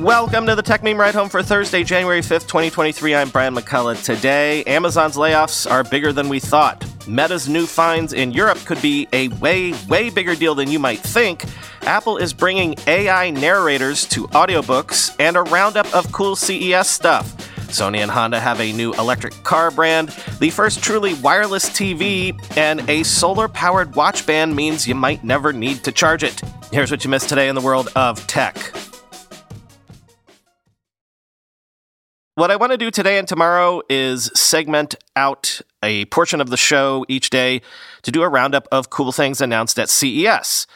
Welcome to the Techmeme Ride Home for Thursday, January 5th, 2023. I'm Brian McCullough. Today, Amazon's layoffs are bigger than we thought. Meta's new fines in Europe could be a way, way bigger deal than you might think. Apple is bringing AI narrators to audiobooks and a roundup of cool CES stuff. Sony and Honda have a new electric car brand, the first truly wireless TV, and a solar powered watch band means you might never need to charge it. Here's what you missed today in the world of tech. What I want to do today and tomorrow is segment out a portion of the show each day to do a roundup of cool things announced at CES.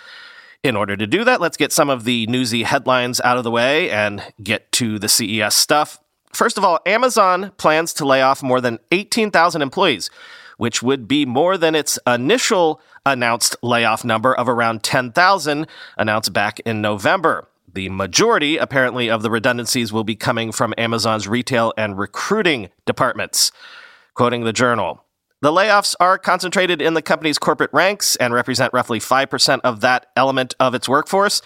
In order to do that, let's get some of the newsy headlines out of the way and get to the CES stuff. First of all, Amazon plans to lay off more than 18,000 employees, which would be more than its initial announced layoff number of around 10,000 announced back in November. The majority, apparently, of the redundancies will be coming from Amazon's retail and recruiting departments. Quoting the journal, the layoffs are concentrated in the company's corporate ranks and represent roughly 5% of that element of its workforce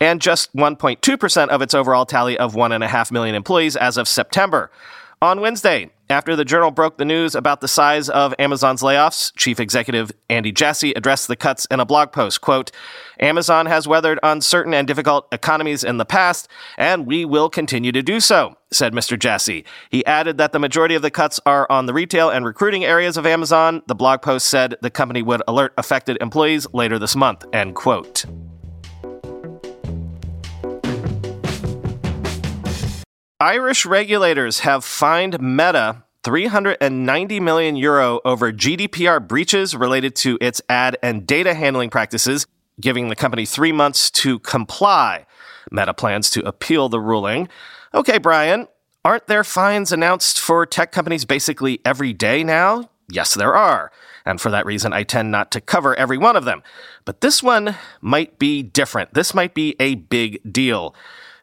and just 1.2% of its overall tally of 1.5 million employees as of September. On Wednesday, after the journal broke the news about the size of Amazon's layoffs, chief executive Andy Jassy addressed the cuts in a blog post. Quote, Amazon has weathered uncertain and difficult economies in the past, and we will continue to do so, said Mr. Jassy. He added that the majority of the cuts are on the retail and recruiting areas of Amazon. The blog post said the company would alert affected employees later this month, end quote. Irish regulators have fined Meta 390 million euro over GDPR breaches related to its ad and data handling practices, giving the company three months to comply. Meta plans to appeal the ruling. Okay, Brian, aren't there fines announced for tech companies basically every day now? Yes, there are. And for that reason, I tend not to cover every one of them. But this one might be different. This might be a big deal.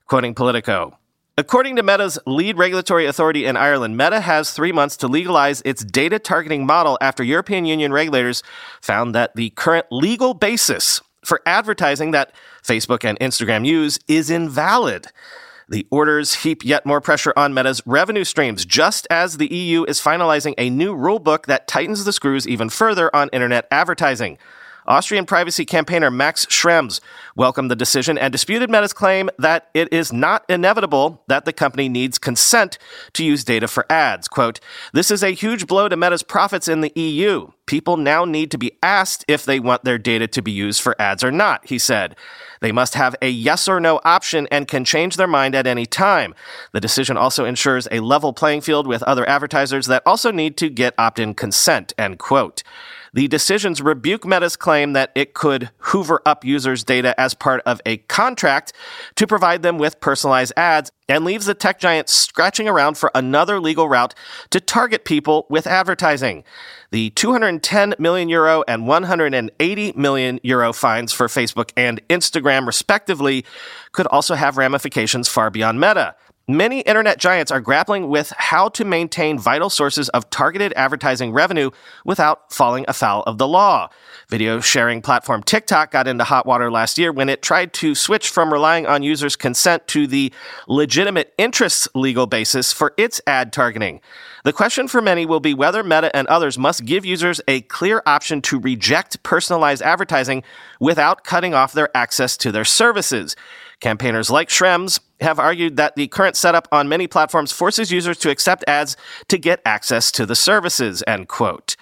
Quoting Politico. According to Meta's lead regulatory authority in Ireland, Meta has three months to legalize its data targeting model after European Union regulators found that the current legal basis for advertising that Facebook and Instagram use is invalid. The orders heap yet more pressure on Meta's revenue streams, just as the EU is finalizing a new rulebook that tightens the screws even further on internet advertising. Austrian privacy campaigner Max Schrems welcomed the decision and disputed Meta's claim that it is not inevitable that the company needs consent to use data for ads. Quote, This is a huge blow to Meta's profits in the EU. People now need to be asked if they want their data to be used for ads or not, he said. They must have a yes or no option and can change their mind at any time. The decision also ensures a level playing field with other advertisers that also need to get opt in consent, end quote. The decisions rebuke Meta's claim that it could hoover up users' data as part of a contract to provide them with personalized ads and leaves the tech giant scratching around for another legal route to target people with advertising. The 210 million euro and 180 million euro fines for Facebook and Instagram, respectively, could also have ramifications far beyond Meta. Many internet giants are grappling with how to maintain vital sources of targeted advertising revenue without falling afoul of the law. Video sharing platform TikTok got into hot water last year when it tried to switch from relying on users' consent to the legitimate interests legal basis for its ad targeting. The question for many will be whether Meta and others must give users a clear option to reject personalized advertising without cutting off their access to their services. Campaigners like Schrems have argued that the current setup on many platforms forces users to accept ads to get access to the services, end quote.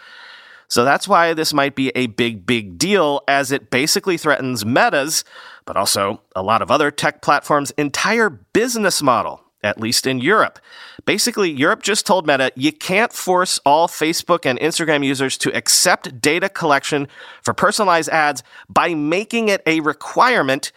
So that's why this might be a big, big deal, as it basically threatens Meta's, but also a lot of other tech platforms' entire business model, at least in Europe. Basically, Europe just told Meta you can't force all Facebook and Instagram users to accept data collection for personalized ads by making it a requirement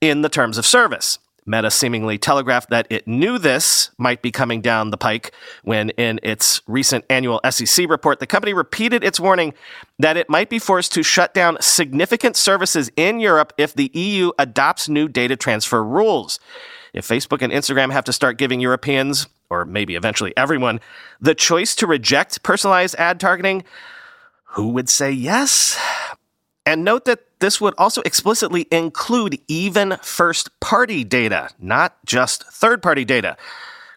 in the terms of service. Meta seemingly telegraphed that it knew this might be coming down the pike when, in its recent annual SEC report, the company repeated its warning that it might be forced to shut down significant services in Europe if the EU adopts new data transfer rules. If Facebook and Instagram have to start giving Europeans, or maybe eventually everyone, the choice to reject personalized ad targeting, who would say yes? And note that this would also explicitly include even first party data, not just third party data.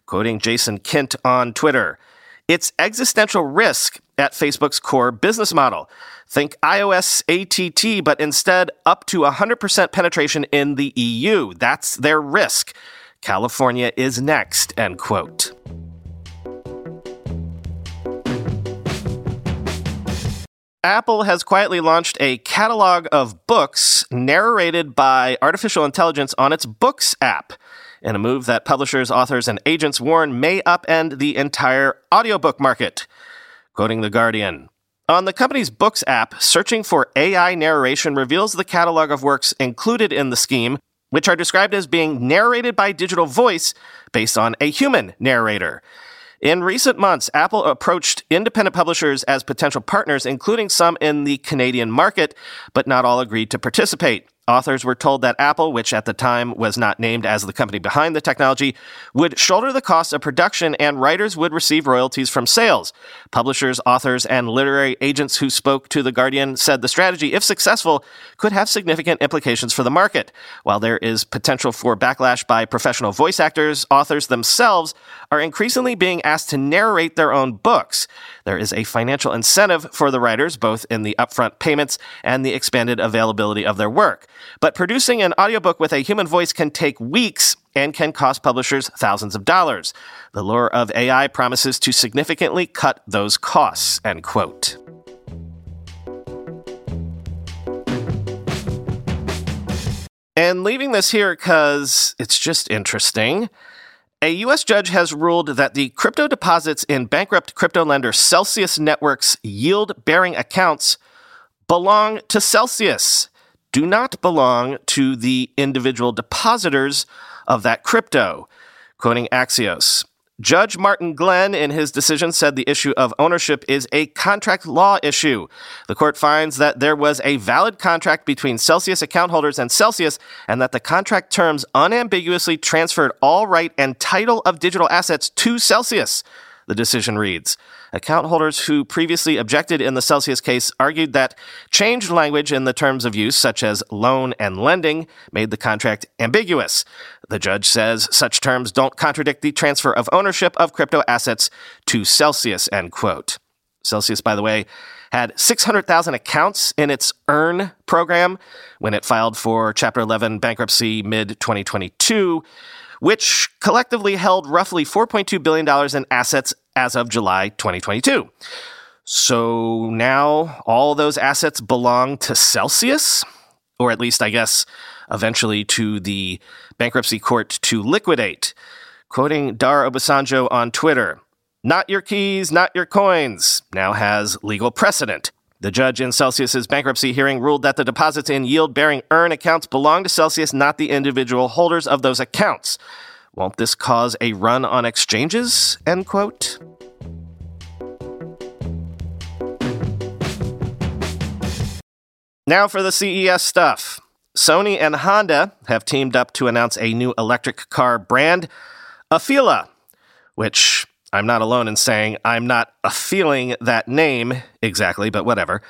Quoting Jason Kent on Twitter, it's existential risk at Facebook's core business model. Think iOS ATT, but instead up to 100% penetration in the EU. That's their risk. California is next, end quote. Apple has quietly launched a catalog of books narrated by artificial intelligence on its Books app, in a move that publishers, authors, and agents warn may upend the entire audiobook market. Quoting The Guardian On the company's Books app, searching for AI narration reveals the catalog of works included in the scheme, which are described as being narrated by digital voice based on a human narrator. In recent months, Apple approached independent publishers as potential partners, including some in the Canadian market, but not all agreed to participate. Authors were told that Apple, which at the time was not named as the company behind the technology, would shoulder the costs of production and writers would receive royalties from sales. Publishers, authors, and literary agents who spoke to The Guardian said the strategy, if successful, could have significant implications for the market. While there is potential for backlash by professional voice actors, authors themselves are increasingly being asked to narrate their own books. There is a financial incentive for the writers, both in the upfront payments and the expanded availability of their work. But producing an audiobook with a human voice can take weeks and can cost publishers thousands of dollars. The lure of AI promises to significantly cut those costs, end quote. And leaving this here because it's just interesting. A U.S. judge has ruled that the crypto deposits in bankrupt crypto lender Celsius Network's yield bearing accounts belong to Celsius do not belong to the individual depositors of that crypto. Quoting Axios. Judge Martin Glenn, in his decision, said the issue of ownership is a contract law issue. The court finds that there was a valid contract between Celsius account holders and Celsius, and that the contract terms unambiguously transferred all right and title of digital assets to Celsius the decision reads. Account holders who previously objected in the Celsius case argued that changed language in the terms of use, such as loan and lending, made the contract ambiguous. The judge says such terms don't contradict the transfer of ownership of crypto assets to Celsius, end quote. Celsius, by the way, had 600,000 accounts in its EARN program when it filed for Chapter 11 bankruptcy mid 2022 which collectively held roughly $4.2 billion in assets as of July 2022. So now all those assets belong to Celsius, or at least, I guess, eventually to the bankruptcy court to liquidate. Quoting Dare Obasanjo on Twitter, not your keys, not your coins, now has legal precedent. The judge in Celsius's bankruptcy hearing ruled that the deposits in yield bearing earn accounts belong to Celsius, not the individual holders of those accounts. Won't this cause a run on exchanges? End quote. Now for the CES stuff. Sony and Honda have teamed up to announce a new electric car brand, Afeela, which I'm not alone in saying I'm not a feeling that name exactly, but whatever.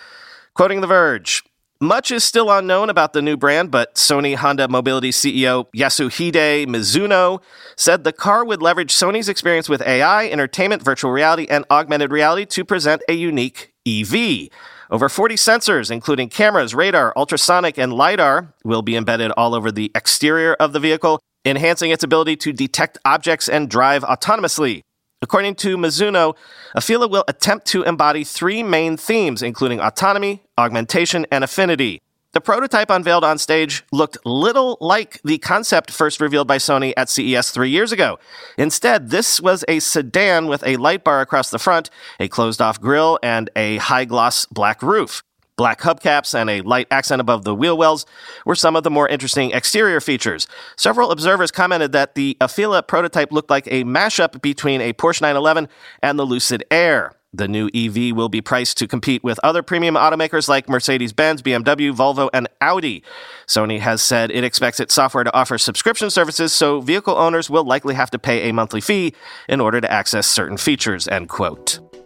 Quoting The Verge, much is still unknown about the new brand, but Sony Honda Mobility CEO Yasuhide Mizuno said the car would leverage Sony's experience with AI, entertainment, virtual reality, and augmented reality to present a unique EV. Over 40 sensors, including cameras, radar, ultrasonic, and LiDAR, will be embedded all over the exterior of the vehicle, enhancing its ability to detect objects and drive autonomously. According to Mizuno, Afeela will attempt to embody three main themes, including autonomy, augmentation, and affinity. The prototype unveiled on stage looked little like the concept first revealed by Sony at CES three years ago. Instead, this was a sedan with a light bar across the front, a closed off grille, and a high gloss black roof. Black hubcaps and a light accent above the wheel wells were some of the more interesting exterior features. Several observers commented that the Afeela prototype looked like a mashup between a Porsche 911 and the Lucid Air. The new EV will be priced to compete with other premium automakers like Mercedes Benz, BMW, Volvo, and Audi. Sony has said it expects its software to offer subscription services, so vehicle owners will likely have to pay a monthly fee in order to access certain features, end quote.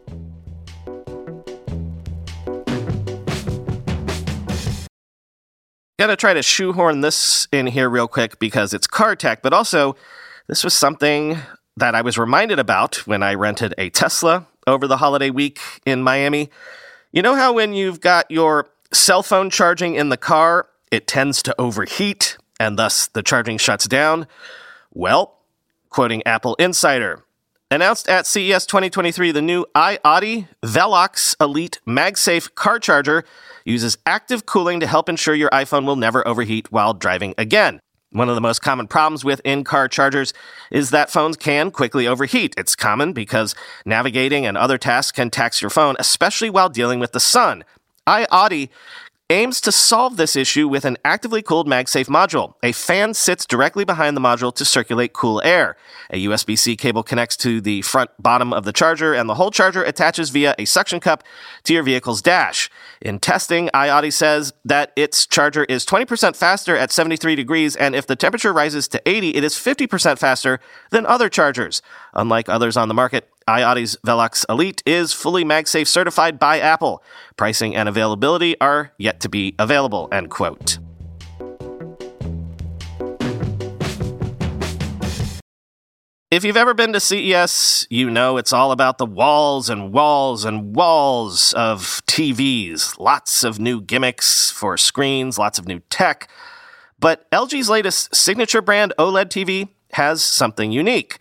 Going to try to shoehorn this in here real quick because it's car tech, but also this was something that I was reminded about when I rented a Tesla over the holiday week in Miami. You know how when you've got your cell phone charging in the car, it tends to overheat and thus the charging shuts down? Well, quoting Apple Insider, announced at CES 2023, the new iOttie Velox Elite MagSafe car charger uses active cooling to help ensure your iPhone will never overheat while driving again. One of the most common problems with in car chargers is that phones can quickly overheat. It's common because navigating and other tasks can tax your phone, especially while dealing with the sun. iOttie aims to solve this issue with an actively cooled MagSafe module. A fan sits directly behind the module to circulate cool air. A USB C cable connects to the front bottom of the charger, and the whole charger attaches via a suction cup to your vehicle's dash. In testing, iOttie says that its charger is 20% faster at 73 degrees, and if the temperature rises to 80, it is 50% faster than other chargers. Unlike others on the market, iOttie's Velox Elite is fully MagSafe certified by Apple. Pricing and availability are yet to be available, end quote. If you've ever been to CES, you know it's all about the walls and walls and walls of TVs. Lots of new gimmicks for screens, lots of new tech. But LG's latest signature brand OLED TV has something unique.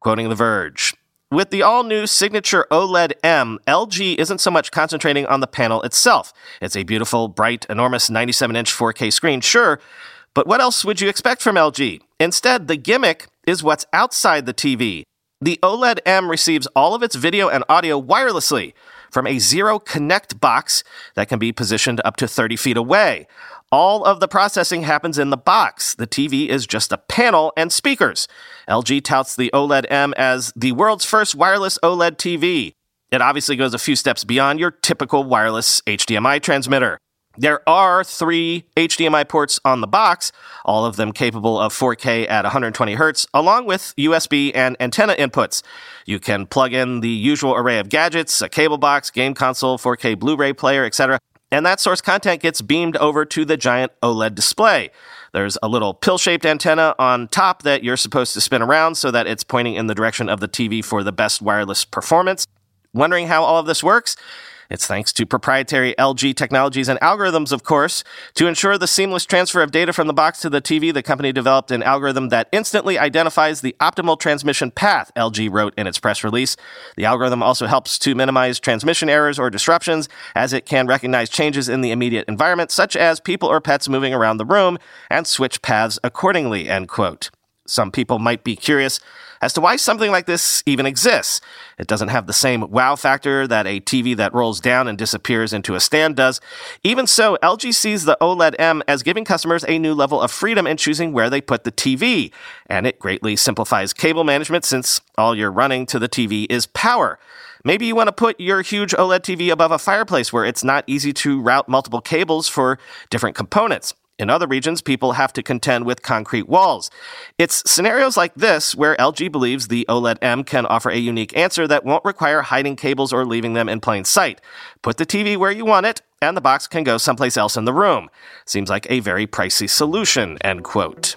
Quoting The Verge, with the all new Signature OLED M, LG isn't so much concentrating on the panel itself. It's a beautiful, bright, enormous 97 inch 4K screen, sure, but what else would you expect from LG? Instead, the gimmick is what's outside the TV. The OLED M receives all of its video and audio wirelessly from a Zero Connect box that can be positioned up to 30 feet away. All of the processing happens in the box. The TV is just a panel and speakers. LG touts the OLED M as the world's first wireless OLED TV. It obviously goes a few steps beyond your typical wireless HDMI transmitter. There are three HDMI ports on the box, all of them capable of 4K at 120 Hz, along with USB and antenna inputs. You can plug in the usual array of gadgets, a cable box, game console, 4K Blu ray player, etc and that source content gets beamed over to the giant OLED display. There's a little pill shaped antenna on top that you're supposed to spin around so that it's pointing in the direction of the TV for the best wireless performance. Wondering how all of this works? It's thanks to proprietary LG technologies and algorithms, of course. To ensure the seamless transfer of data from the box to the TV, the company developed an algorithm that instantly identifies the optimal transmission path, LG wrote in its press release. The algorithm also helps to minimize transmission errors or disruptions, as it can recognize changes in the immediate environment, such as people or pets moving around the room, and switch paths accordingly, end quote. Some people might be curious as to why something like this even exists. It doesn't have the same wow factor that a TV that rolls down and disappears into a stand does. Even so, LG sees the OLED M as giving customers a new level of freedom in choosing where they put the TV. And it greatly simplifies cable management since all you're running to the TV is power. Maybe you want to put your huge OLED TV above a fireplace where it's not easy to route multiple cables for different components. In other regions, people have to contend with concrete walls. It's scenarios like this where LG believes the OLED M can offer a unique answer that won't require hiding cables or leaving them in plain sight. Put the TV where you want it, and the box can go someplace else in the room. Seems like a very pricey solution, end quote.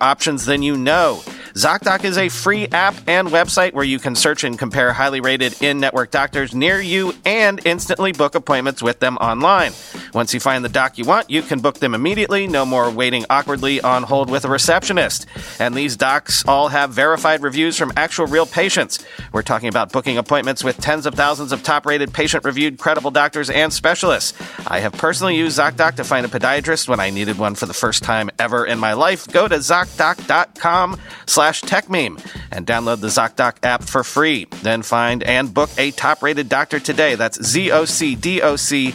options than you know. ZocDoc is a free app and website where you can search and compare highly rated in network doctors near you and instantly book appointments with them online. Once you find the doc you want, you can book them immediately. No more waiting awkwardly on hold with a receptionist. And these docs all have verified reviews from actual real patients. We're talking about booking appointments with tens of thousands of top rated, patient reviewed, credible doctors and specialists. I have personally used ZocDoc to find a podiatrist when I needed one for the first time ever in my life. Go to ZocDoc.com slash TechMeme and download the ZocDoc app for free. Then find and book a top rated doctor today. That's Z O C D O C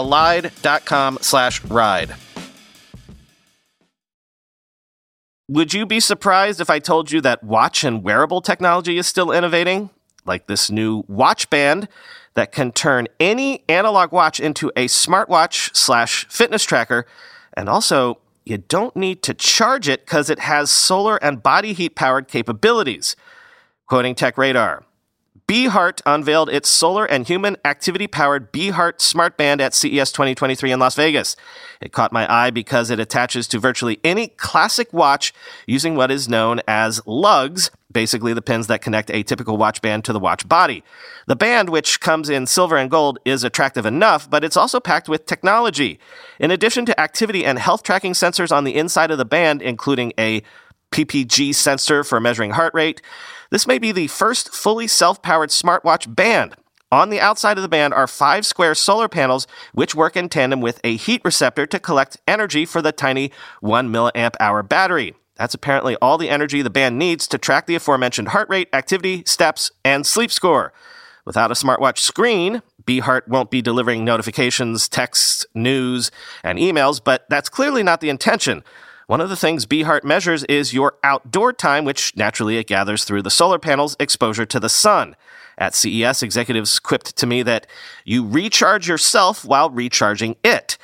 kolide.com slash ride. Would you be surprised if I told you that watch and wearable technology is still innovating? Like this new watch band that can turn any analog watch into a smartwatch slash fitness tracker and also you don't need to charge it because it has solar and body heat powered capabilities. Quoting Tech Radar. Beheart unveiled its solar and human activity powered Beheart Smart Band at CES 2023 in Las Vegas. It caught my eye because it attaches to virtually any classic watch using what is known as lugs, basically the pins that connect a typical watch band to the watch body. The band, which comes in silver and gold, is attractive enough, but it's also packed with technology. In addition to activity and health tracking sensors on the inside of the band, including a PPG sensor for measuring heart rate, this may be the first fully self powered smartwatch band. On the outside of the band are five square solar panels, which work in tandem with a heat receptor to collect energy for the tiny 1 milliamp hour battery. That's apparently all the energy the band needs to track the aforementioned heart rate, activity, steps, and sleep score. Without a smartwatch screen, Beheart won't be delivering notifications, texts, news, and emails, but that's clearly not the intention. One of the things Beheart measures is your outdoor time, which naturally it gathers through the solar panels' exposure to the sun. At CES, executives quipped to me that you recharge yourself while recharging it.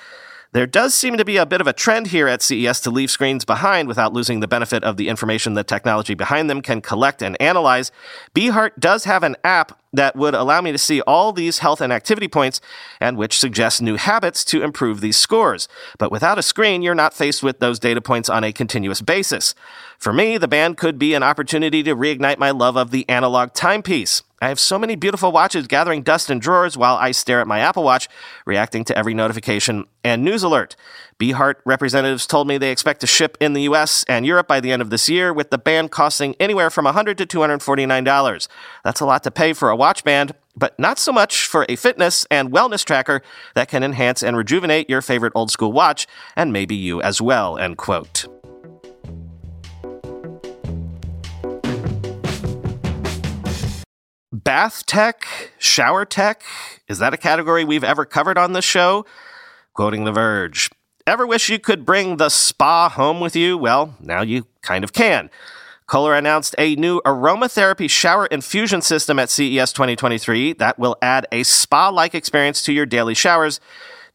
There does seem to be a bit of a trend here at CES to leave screens behind without losing the benefit of the information the technology behind them can collect and analyze. Beheart does have an app that would allow me to see all these health and activity points and which suggests new habits to improve these scores. But without a screen, you're not faced with those data points on a continuous basis. For me, the band could be an opportunity to reignite my love of the analog timepiece. I have so many beautiful watches gathering dust in drawers while I stare at my Apple Watch, reacting to every notification and news alert. Beheart representatives told me they expect to ship in the US and Europe by the end of this year, with the band costing anywhere from 100 to $249. That's a lot to pay for a watch band, but not so much for a fitness and wellness tracker that can enhance and rejuvenate your favorite old school watch, and maybe you as well, end quote. Bath tech, shower tech, is that a category we've ever covered on this show? Quoting The Verge. Ever wish you could bring the spa home with you? Well, now you kind of can. Kohler announced a new aromatherapy shower infusion system at CES 2023 that will add a spa like experience to your daily showers.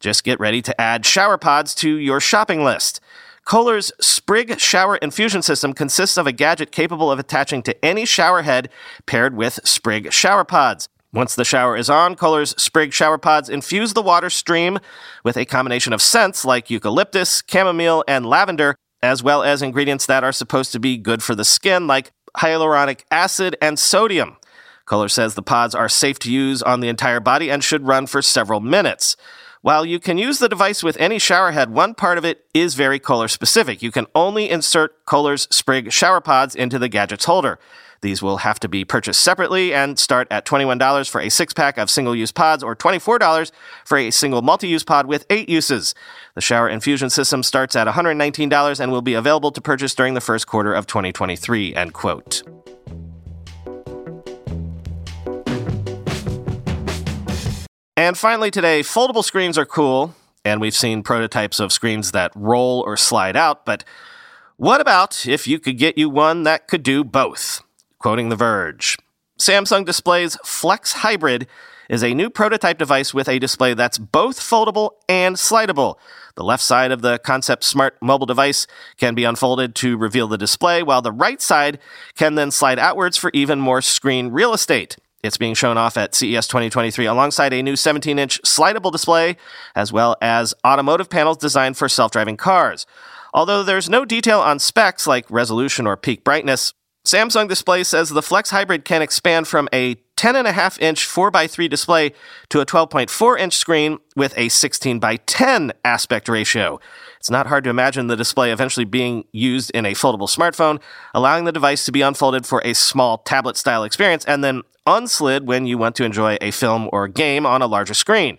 Just get ready to add shower pods to your shopping list. Kohler's Sprig shower infusion system consists of a gadget capable of attaching to any shower head paired with Sprig shower pods. Once the shower is on, Kohler's Sprig shower pods infuse the water stream with a combination of scents like eucalyptus, chamomile, and lavender, as well as ingredients that are supposed to be good for the skin like hyaluronic acid and sodium. Kohler says the pods are safe to use on the entire body and should run for several minutes. While you can use the device with any shower head, one part of it is very Kohler specific. You can only insert Kohler's Sprig shower pods into the gadget's holder. These will have to be purchased separately and start at $21 for a six pack of single use pods or $24 for a single multi use pod with eight uses. The shower infusion system starts at $119 and will be available to purchase during the first quarter of 2023. End quote. And finally, today, foldable screens are cool, and we've seen prototypes of screens that roll or slide out, but what about if you could get you one that could do both? Quoting The Verge Samsung Display's Flex Hybrid is a new prototype device with a display that's both foldable and slidable. The left side of the concept smart mobile device can be unfolded to reveal the display, while the right side can then slide outwards for even more screen real estate. It's being shown off at CES 2023 alongside a new 17 inch slidable display, as well as automotive panels designed for self driving cars. Although there's no detail on specs like resolution or peak brightness, Samsung Display says the Flex Hybrid can expand from a 10.5 inch 4x3 display to a 12.4 inch screen with a 16 by 10 aspect ratio. It's not hard to imagine the display eventually being used in a foldable smartphone, allowing the device to be unfolded for a small tablet style experience and then unslid when you want to enjoy a film or game on a larger screen.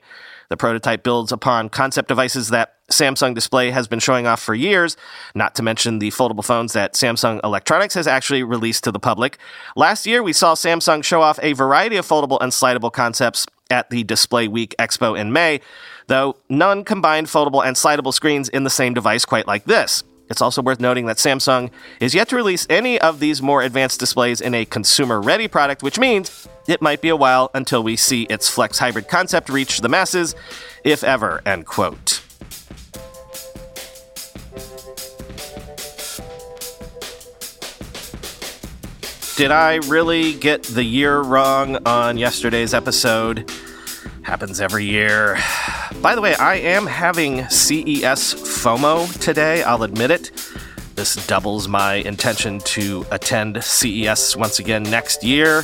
The prototype builds upon concept devices that Samsung Display has been showing off for years, not to mention the foldable phones that Samsung Electronics has actually released to the public. Last year, we saw Samsung show off a variety of foldable and slidable concepts at the Display Week Expo in May, though none combined foldable and slidable screens in the same device quite like this. It's also worth noting that Samsung is yet to release any of these more advanced displays in a consumer ready product, which means it might be a while until we see its Flex Hybrid concept reach the masses, if ever, end quote. Did I really get the year wrong on yesterday's episode? Happens every year. By the way, I am having CES FOMO today, I'll admit it. This doubles my intention to attend CES once again next year.